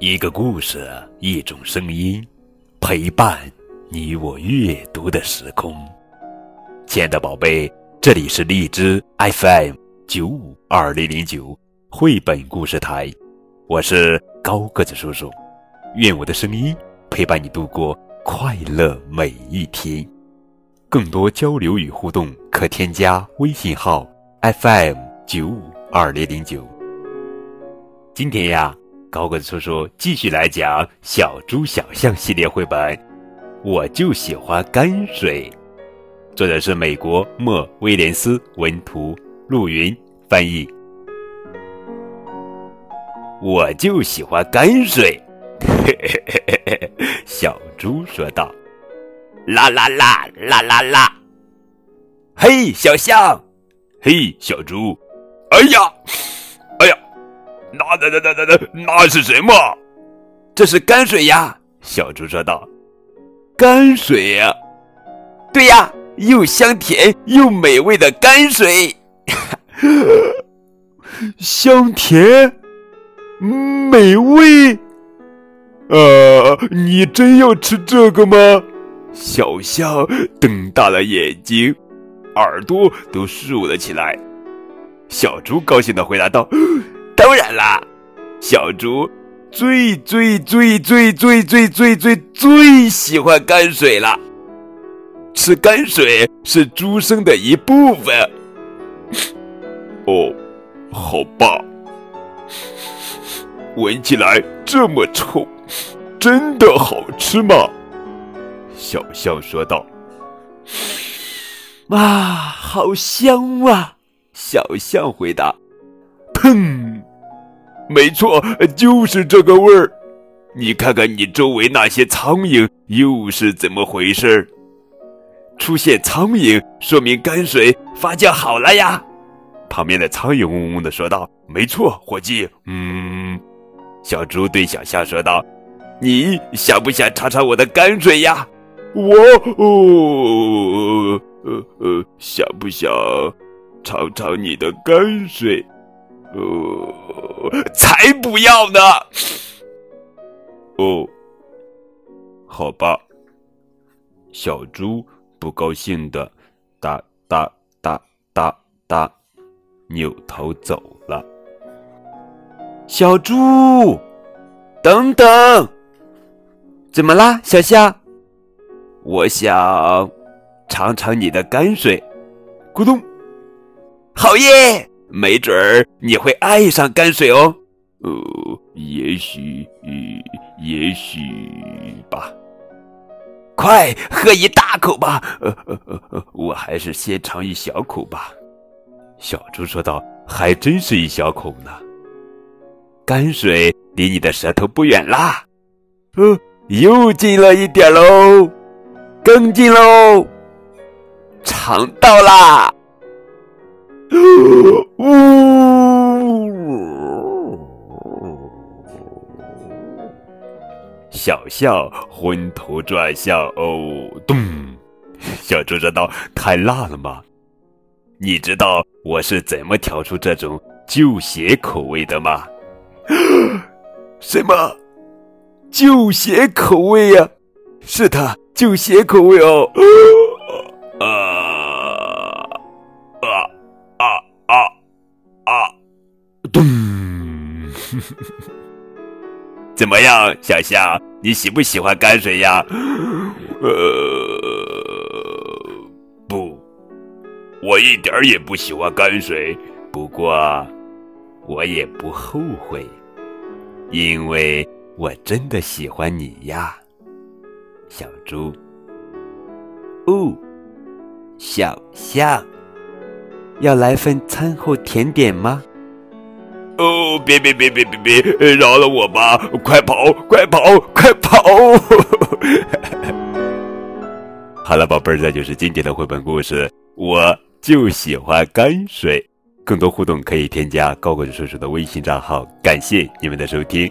一个故事，一种声音，陪伴你我阅读的时空。亲爱的宝贝，这里是荔枝 FM 九五二零零九绘本故事台，我是高个子叔叔。愿我的声音陪伴你度过快乐每一天。更多交流与互动，可添加微信号 FM 九五二零零九。今天呀。高个子叔叔继续来讲《小猪小象》系列绘本，我就喜欢泔水。作者是美国莫威廉斯文图，陆云翻译。我就喜欢泔水，嘿嘿嘿嘿嘿，小猪说道：“啦啦啦啦啦啦，嘿，小象，嘿，小猪，哎呀！”那那那那那那是什么？这是泔水呀！小猪说道。泔水呀，对呀，又香甜又美味的泔水。香甜，美味。呃，你真要吃这个吗？小象瞪大了眼睛，耳朵都竖了起来。小猪高兴的回答道。当然啦，小猪最最最最最最最最最喜欢泔水了。吃泔水是猪生的一部分。哦，好吧。闻起来这么臭，真的好吃吗？小象说道。哇，好香啊！小象回答。砰！没错，就是这个味儿。你看看你周围那些苍蝇又是怎么回事？出现苍蝇，说明泔水发酵好了呀。旁边的苍蝇嗡嗡的说道：“没错，伙计。”嗯，小猪对小象说道：“你想不想尝尝我的泔水呀？”我哦呃呃，想不想尝尝你的泔水？呃，才不要呢！哦，好吧。小猪不高兴的哒哒哒哒哒，扭头走了。小猪，等等，怎么啦，小象？我想尝尝你的泔水。咕咚，好耶！没准儿你会爱上泔水哦，呃，也许，也许吧。快喝一大口吧，呃呃呃，我还是先尝一小口吧。小猪说道：“还真是一小口呢。泔水离你的舌头不远啦，呃，又近了一点喽，更近喽，尝到啦。”呜！小象昏头转向，哦，咚！小猪说道：“太辣了吗？你知道我是怎么调出这种旧鞋口味的吗？” 什么？旧鞋口味呀？是的，旧鞋口味哦。啊咚！怎么样，小象？你喜不喜欢泔水呀？呃，不，我一点也不喜欢泔水。不过，我也不后悔，因为我真的喜欢你呀，小猪。哦，小象，要来份餐后甜点吗？哦，别别别别别别，饶了我吧！快跑，快跑，快跑！好了，宝贝儿，这就是今天的绘本故事。我就喜欢泔水。更多互动可以添加高个子叔叔的微信账号。感谢你们的收听。